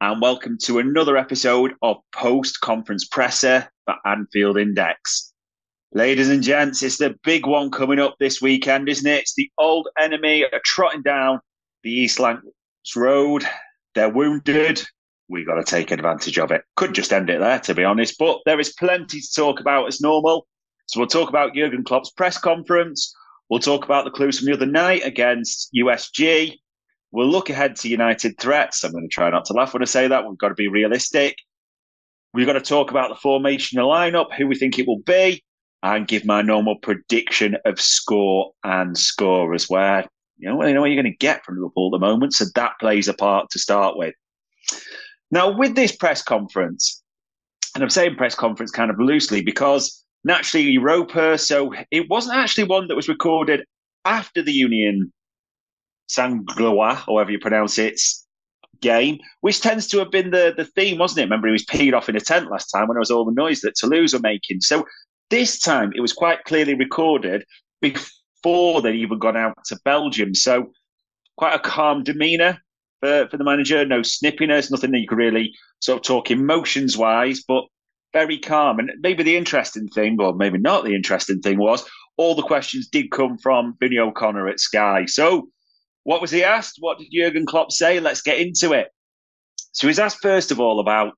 and welcome to another episode of Post Conference Presser for Anfield Index. Ladies and gents, it's the big one coming up this weekend, isn't it? It's the old enemy trotting down the East Lancs Road. They're wounded. We got to take advantage of it. Could just end it there, to be honest, but there is plenty to talk about as normal. So we'll talk about Jurgen Klopp's press conference. We'll talk about the clues from the other night against USG. We'll look ahead to United threats. I'm going to try not to laugh when I say that. We've got to be realistic. We've got to talk about the formation, the lineup, who we think it will be, and give my normal prediction of score and scorers. Where you know, you know what you're going to get from Liverpool at the moment, so that plays a part to start with. Now, with this press conference, and I'm saying press conference kind of loosely because naturally Europa, so it wasn't actually one that was recorded after the Union Sangloa, however you pronounce it, game, which tends to have been the, the theme, wasn't it? Remember, he was peed off in a tent last time when it was all the noise that Toulouse were making. So this time it was quite clearly recorded before they'd even gone out to Belgium. So quite a calm demeanour for, for the manager, no snippiness, nothing that you could really sort of talk emotions wise, but very calm. And maybe the interesting thing, or maybe not the interesting thing, was all the questions did come from Vinny O'Connor at Sky. So what was he asked? What did Jurgen Klopp say? Let's get into it. So he's asked first of all about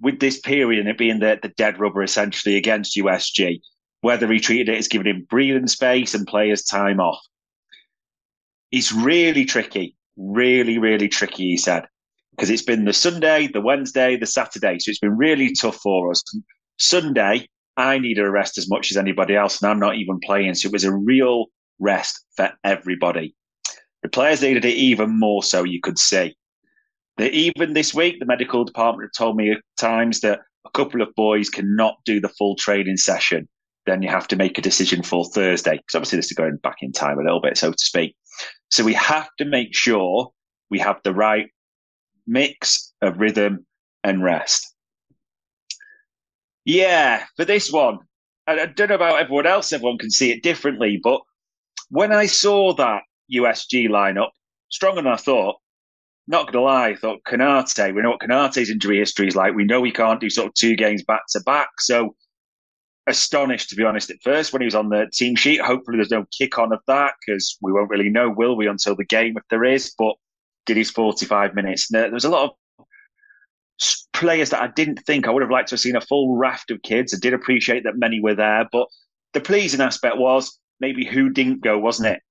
with this period and it being the, the dead rubber essentially against USG, whether he treated it as giving him breathing space and players time off. It's really tricky, really, really tricky, he said, because it's been the Sunday, the Wednesday, the Saturday. So it's been really tough for us. Sunday, I needed a rest as much as anybody else, and I'm not even playing. So it was a real rest for everybody. The players needed it even more so, you could see. That even this week, the medical department have told me at times that a couple of boys cannot do the full training session. Then you have to make a decision for Thursday. Because obviously, this is going back in time a little bit, so to speak. So we have to make sure we have the right mix of rhythm and rest. Yeah, for this one, I don't know about everyone else, everyone can see it differently, but when I saw that USG lineup. Stronger than I thought. Not gonna lie, I thought Konate. We know what Konate's injury history is like. We know he can't do sort of two games back to back. So astonished to be honest at first when he was on the team sheet. Hopefully there's no kick on of that because we won't really know, will we, until the game if there is. But did his 45 minutes. There was a lot of players that I didn't think I would have liked to have seen a full raft of kids. I did appreciate that many were there, but the pleasing aspect was maybe who didn't go, wasn't it?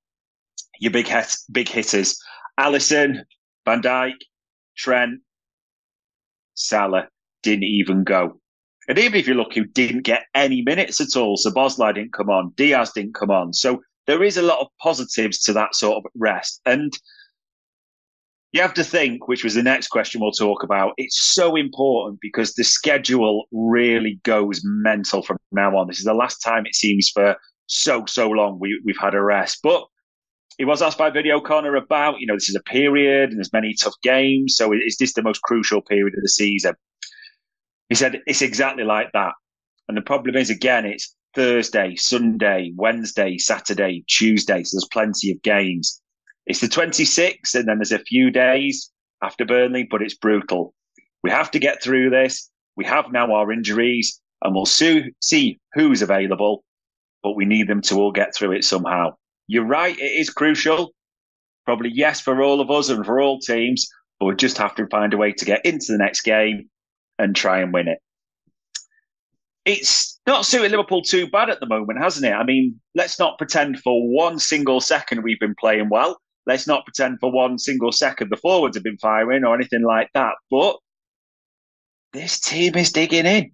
Your big hit, big hitters: Alisson, Van Dijk, Trent, Salah didn't even go. And even if you look, who didn't get any minutes at all, Szoboszlai didn't come on, Diaz didn't come on. So there is a lot of positives to that sort of rest. And you have to think, which was the next question we'll talk about, it's so important because the schedule really goes mental from now on. This is the last time it seems for so, so long we, we've had a rest. But he was asked by Vinny O'Connor about, you know, this is a period and there's many tough games. So is this the most crucial period of the season? He said, it's exactly like that. And the problem is, again, it's Thursday, Sunday, Wednesday, Saturday, Tuesday. So there's plenty of games. It's the 26th and then there's a few days after Burnley, but it's brutal. We have to get through this. We have now our injuries and we'll see who's available, but we need them to all get through it somehow. You're right, it is crucial. Probably yes for all of us and for all teams, but we just have to find a way to get into the next game and try and win it. It's not suiting Liverpool too bad at the moment, hasn't it? I mean, let's not pretend for one single second we've been playing well. Let's not pretend for one single second the forwards have been firing or anything like that. But this team is digging in.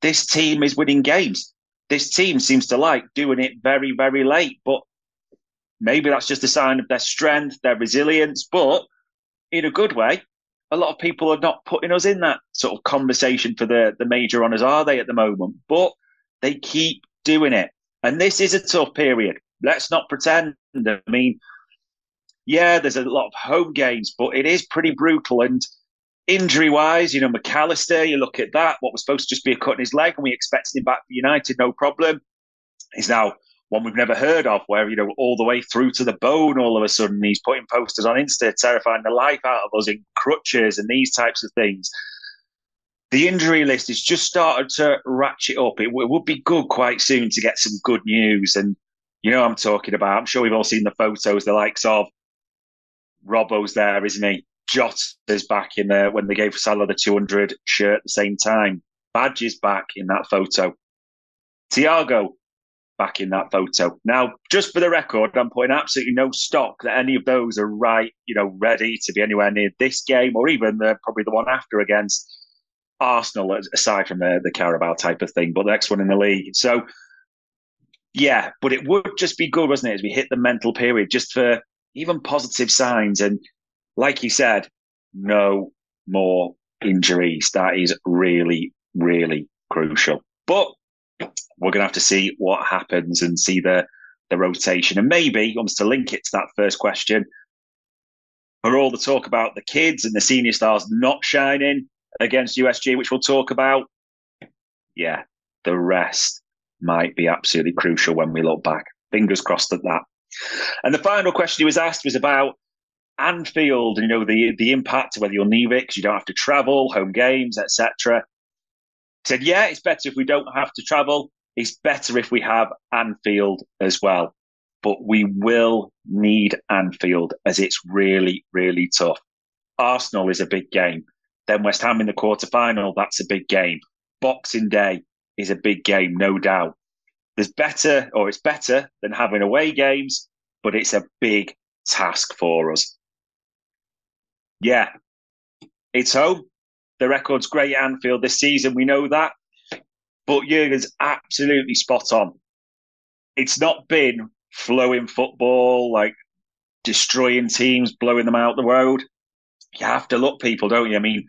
This team is winning games. This team seems to like doing it very, very late. But maybe that's just a sign of their strength, their resilience. But in a good way, a lot of people are not putting us in that sort of conversation for the, the major honours, are they, at the moment? But they keep doing it. And this is a tough period. Let's not pretend. I mean, yeah, there's a lot of home games, but it is pretty brutal. And injury wise, you know, Mac Allister, you look at that, what was supposed to just be a cut in his leg, and we expected him back for United, no problem. He's now one we've never heard of, where, you know, all the way through to the bone, all of a sudden he's putting posters on Insta, terrifying the life out of us in crutches and these types of things. The injury list has just started to ratchet up. It, w- it would be good quite soon to get some good news. And you know I'm talking about. I'm sure we've all seen the photos, the likes of Robbo's there, isn't he? Jota's back in there when they gave Salah the 200 shirt at the same time. Badge is back in that photo. Thiago back in that photo. Now, just for the record, I'm putting absolutely no stock that any of those are right, you know, ready to be anywhere near this game or even the, probably the one after against Arsenal, aside from the, the Carabao type of thing, but the next one in the league. So, yeah, but it would just be good, wasn't it, as we hit the mental period, just for even positive signs. And like you said, no more injuries. That is really, really crucial. But we're going to have to see what happens and see the, the rotation. And maybe, almost to link it to that first question, for all the talk about the kids and the senior stars not shining against USG, which we'll talk about, yeah, the rest might be absolutely crucial when we look back. Fingers crossed at that. And the final question he was asked was about Anfield, you know, the the impact of whether you'll need it because you don't have to travel, home games, etc. Said, yeah, it's better if we don't have to travel. It's better if we have Anfield as well. But we will need Anfield as it's really, really tough. Arsenal is a big game. Then West Ham in the quarter final, that's a big game. Boxing Day is a big game, no doubt. There's better, or it's better than having away games, but it's a big task for us. Yeah, it's home. The record's great at Anfield this season. We know that. But Jurgen's absolutely spot on. It's not been flowing football, like destroying teams, blowing them out the road. You have to look, people, don't you? I mean,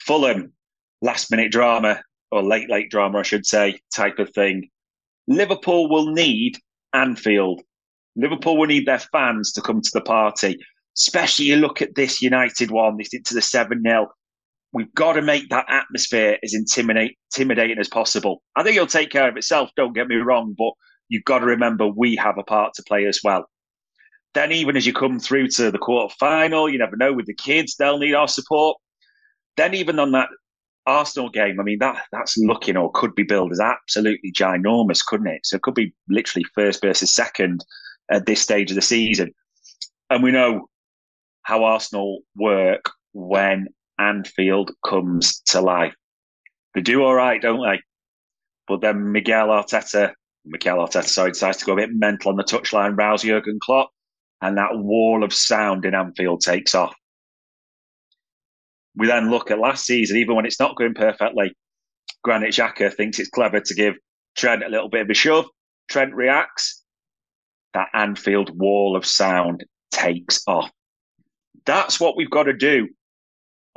Fulham, last minute drama, or late, late drama, I should say, type of thing. Liverpool will need Anfield. Liverpool will need their fans to come to the party. Especially you look at this United one, this into the 7 0. We've got to make that atmosphere as intimidating as possible. I think it'll take care of itself, don't get me wrong, but you've got to remember we have a part to play as well. Then, even as you come through to the quarter final, you never know with the kids, they'll need our support. Then, even on that Arsenal game, I mean, that that's looking or could be billed as absolutely ginormous, couldn't it? So it could be literally first versus second at this stage of the season. And we know how Arsenal work when Anfield comes to life. They do all right, don't they? But then Miguel Arteta, Mikel Arteta, sorry, decides to go a bit mental on the touchline, rouse Jurgen Klopp, and that wall of sound in Anfield takes off we then look at last season, even when it's not going perfectly, Granit Xhaka thinks it's clever to give Trent a little bit of a shove. Trent reacts. That Anfield wall of sound takes off. That's what we've got to do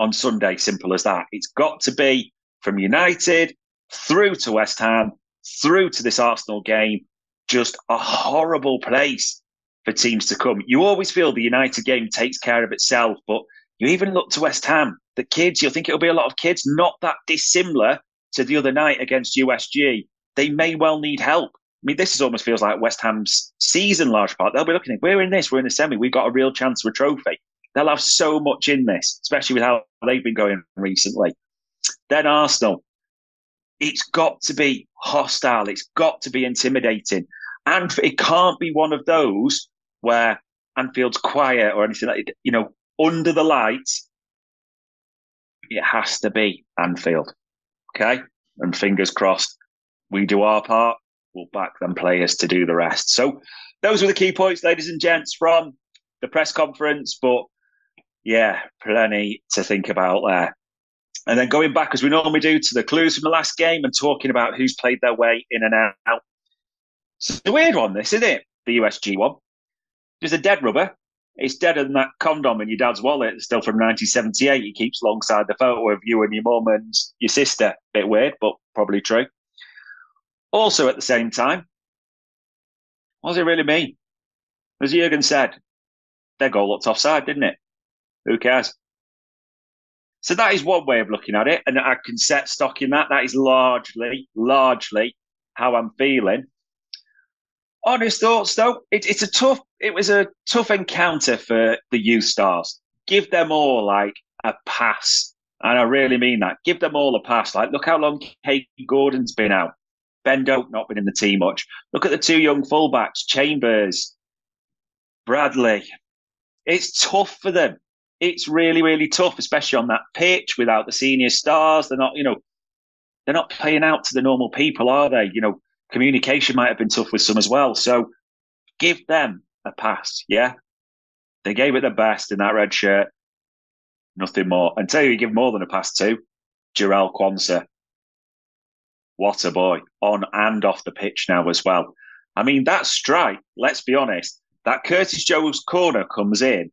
on Sunday. Simple as that. It's got to be from United through to West Ham, through to this Arsenal game. Just a horrible place for teams to come. You always feel the United game takes care of itself, but you even look to West Ham the kids, you'll think it'll be a lot of kids, not that dissimilar to the other night against USG. They may well need help. I mean, this is almost feels like West Ham's season, large part. They'll be looking at, we're in this, we're in the semi, we've got a real chance for a trophy. They'll have so much in this, especially with how they've been going recently. Then Arsenal. It's got to be hostile. It's got to be intimidating. And it can't be one of those where Anfield's quiet or anything like You know, under the lights, it has to be Anfield. Okay. And fingers crossed, we do our part. We'll back them players to do the rest. So those were the key points, ladies and gents, from the press conference. But yeah, plenty to think about there. And then going back, as we normally do, to the clues from the last game and talking about who's played their way in and out. It's a weird one, this, isn't it? The USG one. There's a dead rubber. It's deader than that condom in your dad's wallet, still from 1978. He keeps alongside the photo of you and your mum and your sister. Bit weird, but probably true. Also, at the same time, does it really mean? As Jurgen said, their goal looked offside, didn't it? Who cares? So that is one way of looking at it, and I can set stock in that. That is largely, largely how I'm feeling. Honest thoughts, though, it, it's a tough. It was a tough encounter for the youth stars. Give them all like a pass, and I really mean that. Give them all a pass. Like, look how long Kaide Gordon's been out. Ben Doak not been in the team much. Look at the two young fullbacks, Chambers, Bradley. It's tough for them it's really, really tough, especially on that pitch without the senior stars. They're not, you know, they're not playing out to the normal people, are they? You know, communication might have been tough with some as well. So give them a pass. Yeah. They gave it the best in that red shirt. Nothing more. And tell you, you give more than a pass to Jarell Quansah. What a boy on and off the pitch now as well. I mean, that strike, let's be honest, that Curtis Jones corner comes in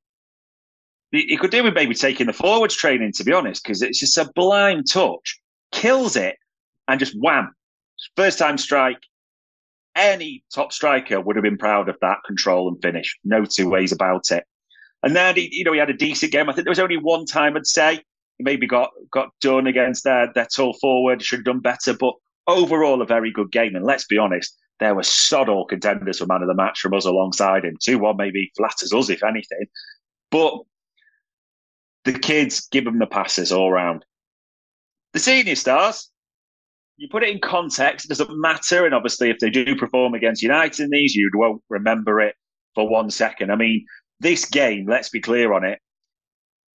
he could do with maybe taking the forwards training, to be honest, because it's just a blind touch, kills it, and just wham. First time strike. Any top striker would have been proud of that control and finish. No two ways about it. And then, he, you know, he had a decent game. I think there was only one time I'd say he maybe got, got done against their, their tall forward, should have done better. But overall, a very good game. And let's be honest, there were sod all contenders for man of the match from us alongside him. 2 1 maybe flatters us, if anything. But the kids give them the passes all round. The senior stars, you put it in context, it doesn't matter. And obviously, if they do perform against United in these, you won't remember it for one second. I mean, this game, let's be clear on it,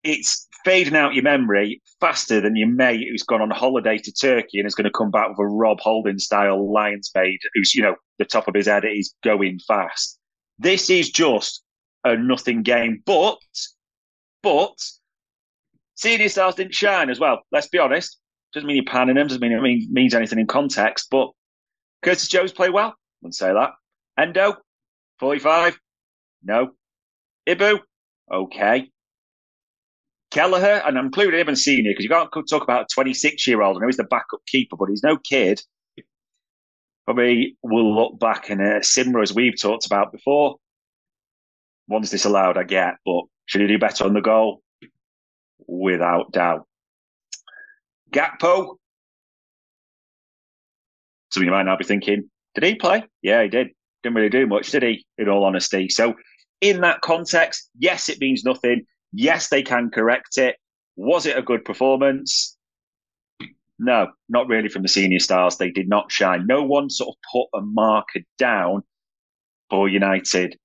it's fading out your memory faster than your mate who's gone on holiday to Turkey and is going to come back with a Rob Holding style Lions made, who's, you know, the top of his head is going fast. This is just a nothing game. But, but, Senior stars didn't shine as well. Let's be honest. Doesn't mean you're panning them. Doesn't mean it mean, means anything in context. But Curtis Jones played well. Wouldn't say that. Endo, 45. No. Ibou, okay. Kelleher, and I'm including him as senior because you can't talk about a 26 year old. I know he's the backup keeper, but he's no kid. Probably will look back and uh, Simra, as we've talked about before. Once disallowed, I get, but should he do better on the goal? Without doubt. Gakpo. Of you might now be thinking, did he play? Yeah, he did. Didn't really do much, did he? In all honesty. So, in that context, yes, it means nothing. Yes, they can correct it. Was it a good performance? No, not really from the senior stars. They did not shine. No one sort of put a marker down for United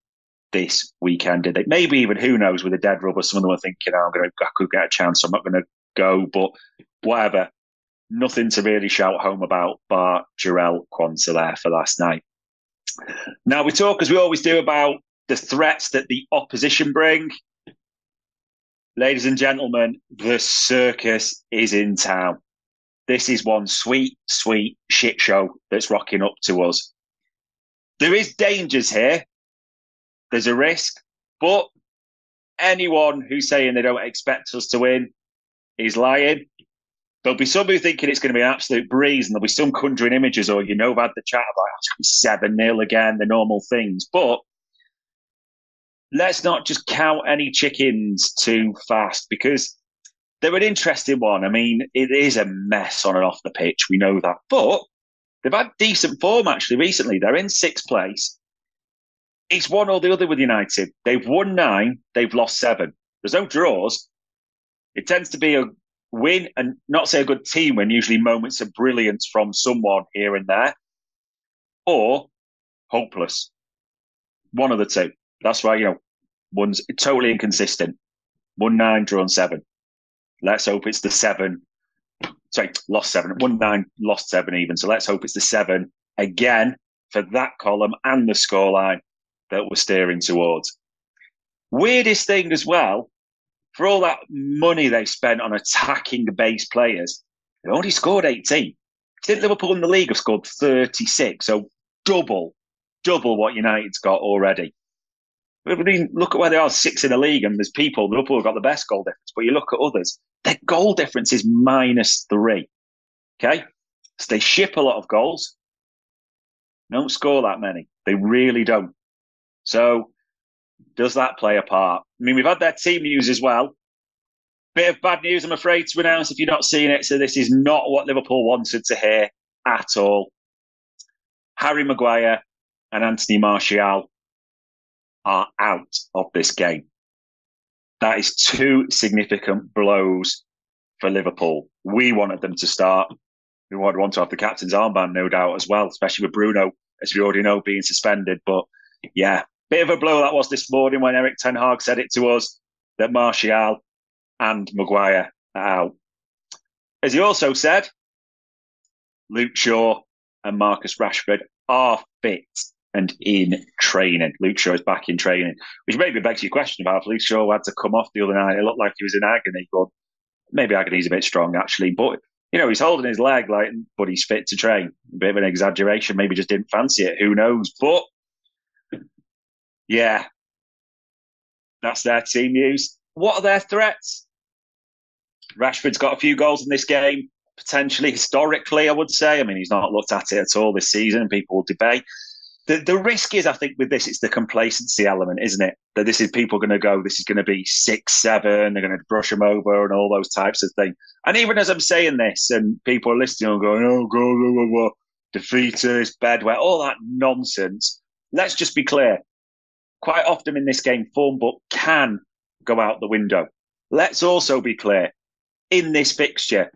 this weekend, did they? Maybe even who knows with a dead rubber, some of them are thinking, oh, I'm going to, I could get a chance, I'm not going to go. But whatever, nothing to really shout home about. Bar Jarell Quansah there for last night. Now we talk as we always do about the threats that the opposition bring. Ladies and gentlemen, the circus is in town. This is one sweet, sweet shit show that's rocking up to us. There is dangers here there's a risk, but anyone who's saying they don't expect us to win is lying. There'll be some who thinking it's going to be an absolute breeze, and there'll be some conjuring images, or you know, I've had the chat about it's going to be seven 0 again, the normal things. But let's not just count any chickens too fast because they're an interesting one. I mean, it is a mess on and off the pitch. We know that, but they've had decent form actually recently. They're in sixth place it's one or the other with United. They've won nine, they've lost seven. There's no draws. It tends to be a win and not say a good team win, usually moments of brilliance from someone here and there, or hopeless. One of the two. That's why, you know, one's totally inconsistent. One nine, drawn seven. Let's hope it's the seven. Sorry, lost seven. One nine, lost seven even. So let's hope it's the seven again for that column and the scoreline that we're steering towards. Weirdest thing as well, for all that money they spent on attacking base players, they only scored 18. Didn't Liverpool in the league have scored 36? So double, double what United's got already. I mean, look at where they are, six in the league, and there's people, Liverpool have got the best goal difference, but you look at others, their goal difference is minus three. Okay? So they ship a lot of goals, don't score that many. They really don't. So does that play a part? I mean, we've had their team news as well. Bit of bad news, I'm afraid, to announce if you're not seeing it. So this is not what Liverpool wanted to hear at all. Harry Maguire and Anthony Martial are out of this game. That is two significant blows for Liverpool. We wanted them to start. We would want to have the captain's armband, no doubt, as well, especially with Bruno, as we already know, being suspended. But yeah, bit of a blow that was this morning when Erik Ten Hag said it to us that Martial and Maguire are out. As he also said, Luke Shaw and Marcus Rashford are fit and in training. Luke Shaw is back in training, which maybe begs your question about if Luke Shaw had to come off the other night. It looked like he was in agony, but maybe agony's a bit strong actually. But you know, he's holding his leg like, but he's fit to train. A bit of an exaggeration. Maybe just didn't fancy it. Who knows? But yeah, that's their team news. What are their threats? Rashford's got a few goals in this game, potentially historically, I would say. I mean, he's not looked at it at all this season. People will debate the, the risk is, I think, with this, it's the complacency element, isn't it? That this is people going to go, this is going to be six, seven, they're going to brush them over and all those types of things. And even as I'm saying this, and people are listening and going, oh, God, blah, blah, blah, defeaters, bedware, all that nonsense. Let's just be clear. Quite often in this game, form book can go out the window. Let's also be clear. In this fixture,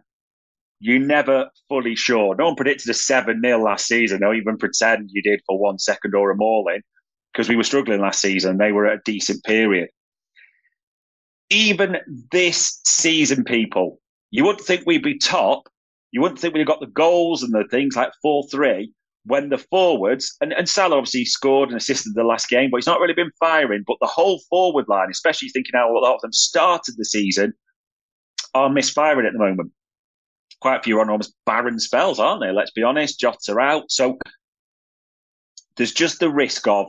you're never fully sure. No one predicted a 7 0 last season, or even pretend you did for one second or a mauling, because we were struggling last season. They were at a decent period. Even this season, people, you wouldn't think we'd be top. You wouldn't think we'd got the goals and the things like 4 3 when the forwards, and, and Salah obviously scored and assisted the last game, but he's not really been firing. But the whole forward line, especially thinking how a lot of them started the season, are misfiring at the moment quite a few are on almost barren spells, aren't they? Let's be honest. Jots are out. So there's just the risk of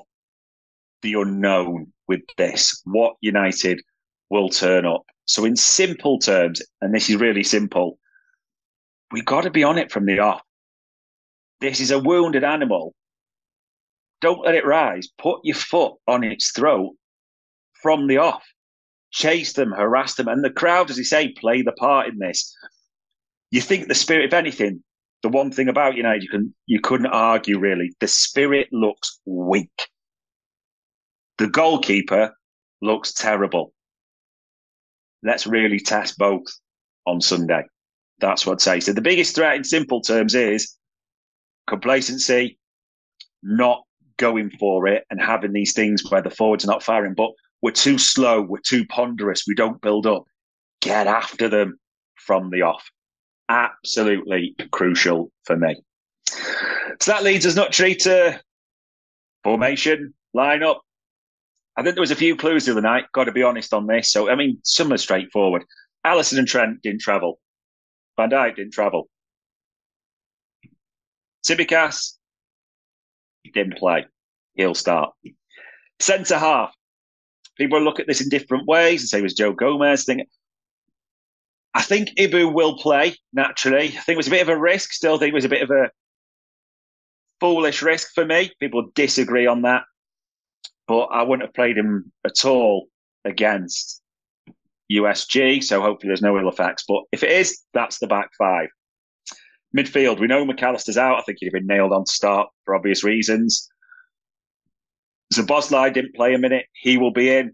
the unknown with this. What United will turn up. So in simple terms, and this is really simple, we've got to be on it from the off. This is a wounded animal. Don't let it rise. Put your foot on its throat from the off. Chase them, harass them. And the crowd, as you say, play the part in this you think the spirit, if anything, the one thing about United you can you couldn't argue really, the spirit looks weak. The goalkeeper looks terrible. Let's really test both on Sunday. That's what I'd say. So the biggest threat in simple terms is complacency, not going for it and having these things where the forwards are not firing, but we're too slow, we're too ponderous, we don't build up. Get after them from the off absolutely crucial for me. So that leads us naturally to formation, lineup. I think there was a few clues the other night, got to be honest on this. So, I mean, some are straightforward. Alisson and Trent didn't travel. Van Dijk didn't travel. Tsimikas didn't play. He'll start. Centre half. People look at this in different ways and say it was Joe Gomez thing. I think Ibou will play naturally. I think it was a bit of a risk. Still think it was a bit of a foolish risk for me. People disagree on that. But I wouldn't have played him at all against USG. So hopefully there's no ill effects. But if it is, that's the back five. Midfield, we know Mac Allister's out. I think he'd have been nailed on to start for obvious reasons. Szoboszlai didn't play a minute. He will be in.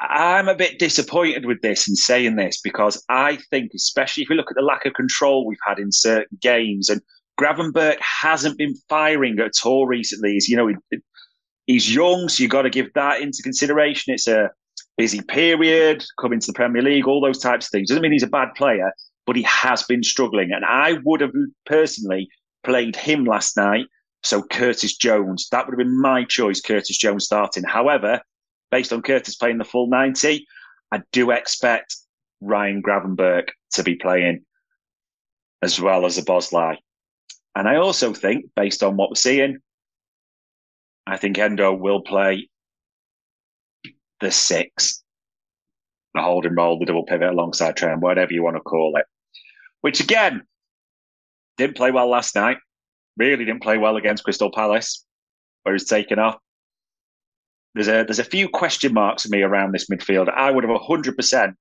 I'm a bit disappointed with this and saying this because I think, especially if we look at the lack of control we've had in certain games, and Gravenberch hasn't been firing at all recently. He's, you know, he, he's young, so you've got to give that into consideration. It's a busy period, coming to the Premier League, all those types of things. Doesn't mean he's a bad player, but he has been struggling. And I would have personally played him last night. So Curtis Jones, that would have been my choice, Curtis Jones starting. However, based on Curtis playing the full 90, I do expect Ryan Gravenberch to be playing as well as Szoboszlai. And I also think, based on what we're seeing, I think Endo will play the six, the holding role, the double pivot alongside Trent, whatever you want to call it. Which again, didn't play well last night. Really didn't play well against Crystal Palace, where he's taken off. There's a there's a few question marks for me around this midfield. I would have hundred percent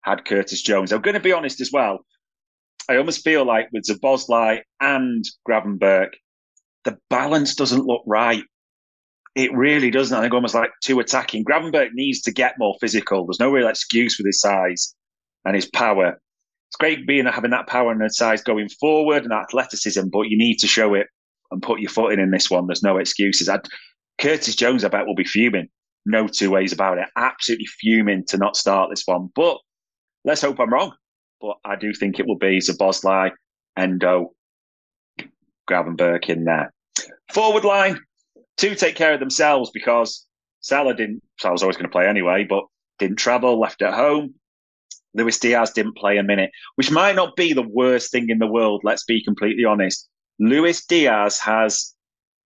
had Curtis Jones. I'm going to be honest as well. I almost feel like with Szoboszlai and Gravenberch, the balance doesn't look right. It really doesn't. I think almost like two attacking. Gravenberch needs to get more physical. There's no real excuse with his size and his power. It's great being having that power and that size going forward and athleticism, but you need to show it and put your foot in in this one. There's no excuses. I'd, Curtis Jones, I bet, will be fuming. No two ways about it. Absolutely fuming to not start this one. But let's hope I'm wrong. But I do think it will be Szoboszlai, Endo, Gravenberch in there. Forward line, two take care of themselves because Salah didn't, Salah was always going to play anyway, but didn't travel, left at home. Luis Diaz didn't play a minute, which might not be the worst thing in the world. Let's be completely honest. Luis Diaz has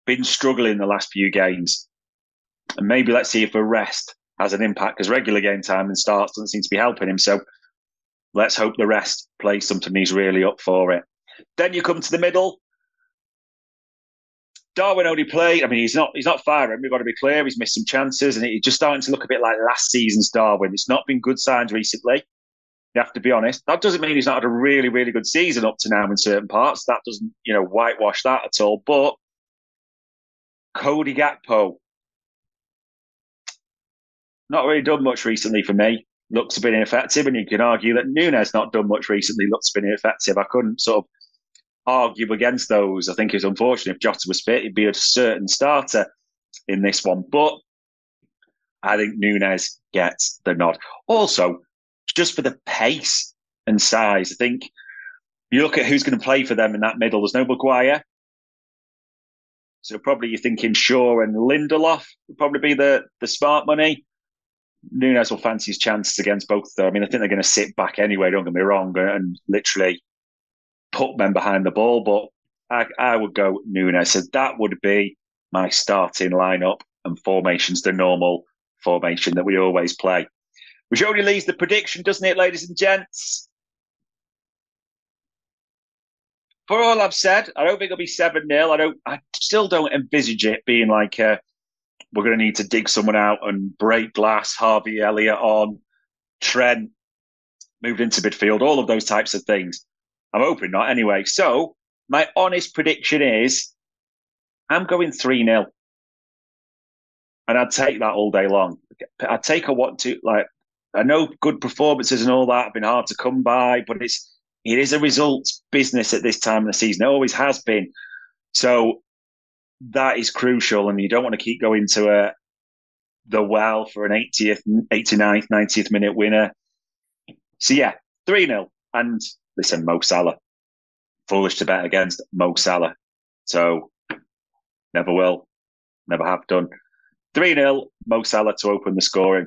been struggling the last few games. And maybe let's see if a rest has an impact because regular game time and starts doesn't seem to be helping him. So let's hope the rest plays something he's really up for it. Then you come to the middle. Darwin only played. I mean, he's not he's not firing. We've got to be clear. He's missed some chances, and he's just starting to look a bit like last season's Darwin. It's not been good signs recently. You have to be honest. That doesn't mean he's not had a really, really good season up to now in certain parts. That doesn't, you know, whitewash that at all. But Cody Gakpo, not really done much recently for me. Looks a bit ineffective, and you can argue that Nunez not done much recently. Looks bit ineffective. I couldn't sort of argue against those. I think it's unfortunate if Jota was fit, he'd be a certain starter in this one. But I think Nunez gets the nod. Also, just for the pace and size, I think you look at who's going to play for them in that middle. There's no Maguire. So probably you're thinking Shaw and Lindelof would probably be the, the smart money. Nunez will fancy his chances against both though. I mean, I think they're going to sit back anyway, don't get me wrong, uh, and literally put men behind the ball, but I, I would go Nunez. So that would be my starting lineup and formations, the normal formation that we always play. Which only leaves the prediction, doesn't it, ladies and gents? For all I've said, I don't think it'll be 7 0. I don't I still don't envisage it being like uh, we're gonna need to dig someone out and break glass, Harvey Elliott on, Trent, moved into midfield, all of those types of things. I'm hoping not anyway. So my honest prediction is I'm going 3 0. And I'd take that all day long. I'd take a to like I know good performances and all that have been hard to come by, but it's it is a results business at this time of the season. It always has been. So that is crucial, and you don't want to keep going to a the well for an 80th, 89th, 90th minute winner. So yeah, 3 0. And listen, Mo Salah. Foolish to bet against Mo Salah. So never will, never have done. 3 0, Mo Salah to open the scoring.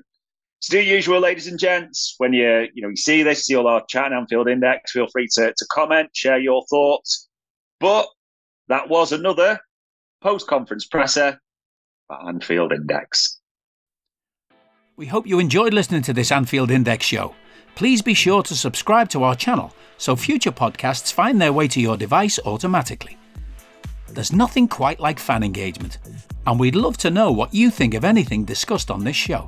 So do usual, ladies and gents. When you you know you see this, see all our chat and Anfield Index, feel free to, to comment, share your thoughts. But that was another post conference presser for Anfield Index. We hope you enjoyed listening to this Anfield Index show. Please be sure to subscribe to our channel so future podcasts find their way to your device automatically. There's nothing quite like fan engagement, and we'd love to know what you think of anything discussed on this show.